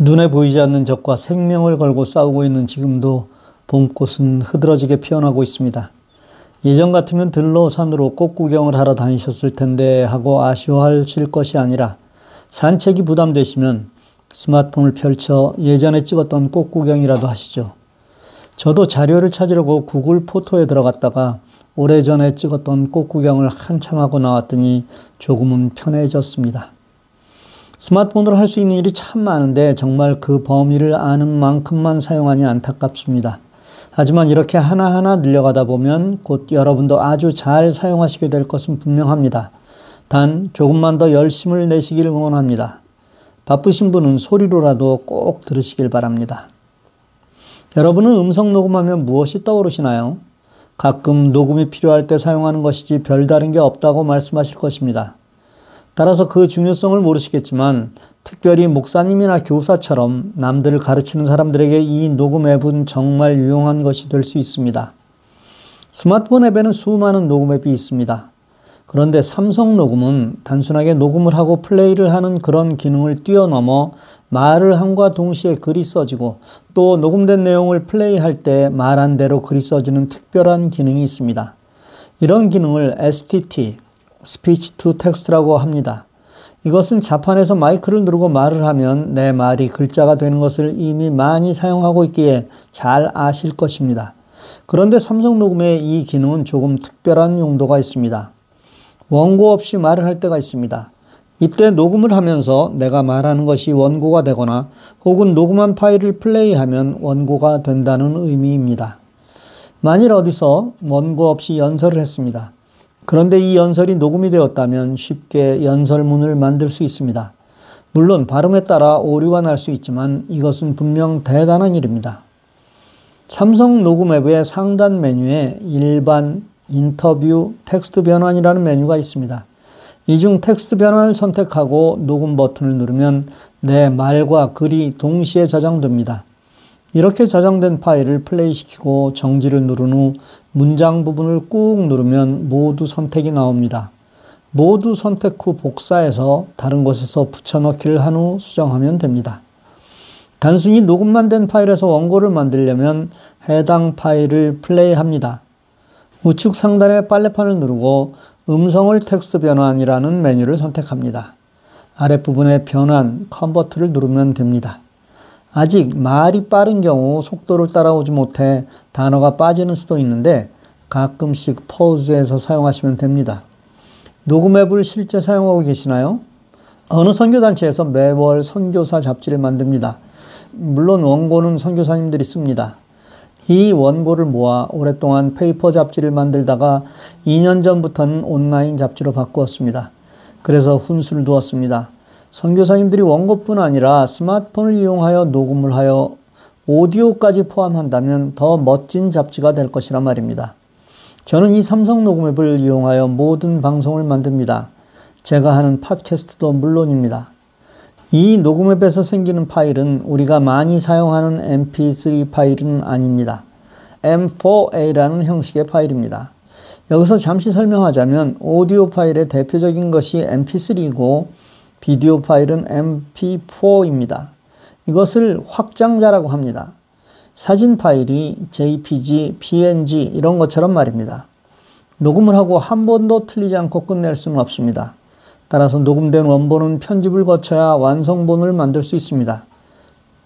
눈에 보이지 않는 적과 생명을 걸고 싸우고 있는 지금도 봄꽃은 흐드러지게 피어나고 있습니다. 예전 같으면 들로 산으로 꽃 구경을 하러 다니셨을 텐데 하고 아쉬워하실 것이 아니라 산책이 부담되시면 스마트폰을 펼쳐 예전에 찍었던 꽃 구경이라도 하시죠. 저도 자료를 찾으려고 구글 포토에 들어갔다가 오래전에 찍었던 꽃 구경을 한참 하고 나왔더니 조금은 편해졌습니다. 스마트폰으로 할 수 있는 일이 참 많은데 정말 그 범위를 아는 만큼만 사용하니 안타깝습니다. 하지만 이렇게 하나하나 늘려가다 보면 곧 여러분도 아주 잘 사용하시게 될 것은 분명합니다. 단 조금만 더 열심을 내시길 응원합니다. 바쁘신 분은 소리로라도 꼭 들으시길 바랍니다. 여러분은 음성 녹음하면 무엇이 떠오르시나요? 가끔 녹음이 필요할 때 사용하는 것이지 별다른 게 없다고 말씀하실 것입니다. 따라서 그 중요성을 모르시겠지만 특별히 목사님이나 교사처럼 남들을 가르치는 사람들에게 이 녹음 앱은 정말 유용한 것이 될 수 있습니다. 스마트폰 앱에는 수많은 녹음 앱이 있습니다. 그런데 삼성 녹음은 단순하게 녹음을 하고 플레이를 하는 그런 기능을 뛰어넘어 말을 함과 동시에 글이 써지고 또 녹음된 내용을 플레이할 때 말한 대로 글이 써지는 특별한 기능이 있습니다. 이런 기능을 STT, Speech to Text라고 합니다. 이것은 자판에서 마이크를 누르고 말을 하면 내 말이 글자가 되는 것을 이미 많이 사용하고 있기에 잘 아실 것입니다. 그런데 삼성 녹음의 이 기능은 조금 특별한 용도가 있습니다. 원고 없이 말을 할 때가 있습니다. 이때 녹음을 하면서 내가 말하는 것이 원고가 되거나 혹은 녹음한 파일을 플레이하면 원고가 된다는 의미입니다. 만일 어디서 원고 없이 연설을 했습니다. 그런데 이 연설이 녹음이 되었다면 쉽게 연설문을 만들 수 있습니다. 물론 발음에 따라 오류가 날 수 있지만 이것은 분명 대단한 일입니다. 삼성 녹음 앱의 상단 메뉴에 일반, 인터뷰, 텍스트 변환이라는 메뉴가 있습니다. 이 중 텍스트 변환을 선택하고 녹음 버튼을 누르면 내 말과 글이 동시에 저장됩니다. 이렇게 저장된 파일을 플레이시키고 정지를 누른 후 문장 부분을 꾹 누르면 모두 선택이 나옵니다. 모두 선택 후 복사해서 다른 곳에서 붙여넣기를 한 후 수정하면 됩니다. 단순히 녹음만 된 파일에서 원고를 만들려면 해당 파일을 플레이합니다. 우측 상단의 빨래판을 누르고 음성을 텍스트 변환이라는 메뉴를 선택합니다. 아랫부분에 변환, 컨버트를 누르면 됩니다. 아직 말이 빠른 경우 속도를 따라오지 못해 단어가 빠지는 수도 있는데 가끔씩 퍼즈해서 사용하시면 됩니다. 녹음 앱을 실제 사용하고 계시나요? 어느 선교단체에서 매월 선교사 잡지를 만듭니다. 물론 원고는 선교사님들이 씁니다. 이 원고를 모아 오랫동안 페이퍼 잡지를 만들다가 2년 전부터는 온라인 잡지로 바꾸었습니다. 그래서 훈수를 두었습니다. 선교사님들이 원고뿐 아니라 스마트폰을 이용하여 녹음을 하여 오디오까지 포함한다면 더 멋진 잡지가 될 것이란 말입니다. 저는 이 삼성 녹음 앱을 이용하여 모든 방송을 만듭니다. 제가 하는 팟캐스트도 물론입니다. 이 녹음 앱에서 생기는 파일은 우리가 많이 사용하는 mp3 파일은 아닙니다. m4a라는 형식의 파일입니다. 여기서 잠시 설명하자면 오디오 파일의 대표적인 것이 mp3이고 비디오 파일은 mp4입니다. 이것을 확장자라고 합니다. 사진 파일이 JPG, PNG 이런 것처럼 말입니다. 녹음을 하고 한 번도 틀리지 않고 끝낼 수는 없습니다. 따라서 녹음된 원본은 편집을 거쳐야 완성본을 만들 수 있습니다.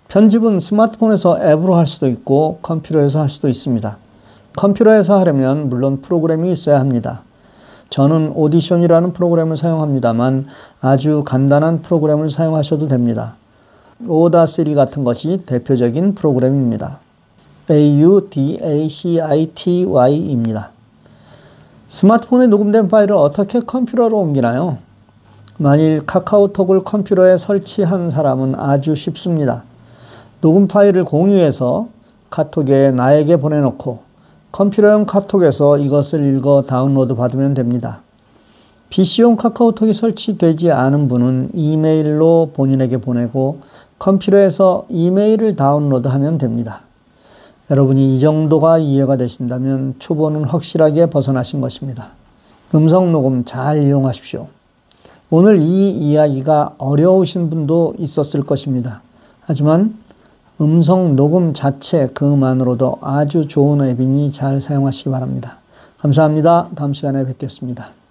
편집은 스마트폰에서 앱으로 할 수도 있고 컴퓨터에서 할 수도 있습니다. 컴퓨터에서 하려면 물론 프로그램이 있어야 합니다. 저는 오디션이라는 프로그램을 사용합니다만 아주 간단한 프로그램을 사용하셔도 됩니다. 오다3 같은 것이 대표적인 프로그램입니다. AUDACITY입니다. 스마트폰에 녹음된 파일을 어떻게 컴퓨터로 옮기나요? 만일 카카오톡을 컴퓨터에 설치한 사람은 아주 쉽습니다. 녹음 파일을 공유해서 카톡에 나에게 보내놓고 컴퓨터용 카톡에서 이것을 읽어 다운로드 받으면 됩니다. PC용 카카오톡이 설치되지 않은 분은 이메일로 본인에게 보내고 컴퓨터에서 이메일을 다운로드하면 됩니다. 여러분이 이 정도가 이해가 되신다면 초보는 확실하게 벗어나신 것입니다. 음성 녹음 잘 이용하십시오. 오늘 이 이야기가 어려우신 분도 있었을 것입니다. 하지만 음성 녹음 자체 그만으로도 아주 좋은 앱이니 잘 사용하시기 바랍니다. 감사합니다. 다음 시간에 뵙겠습니다.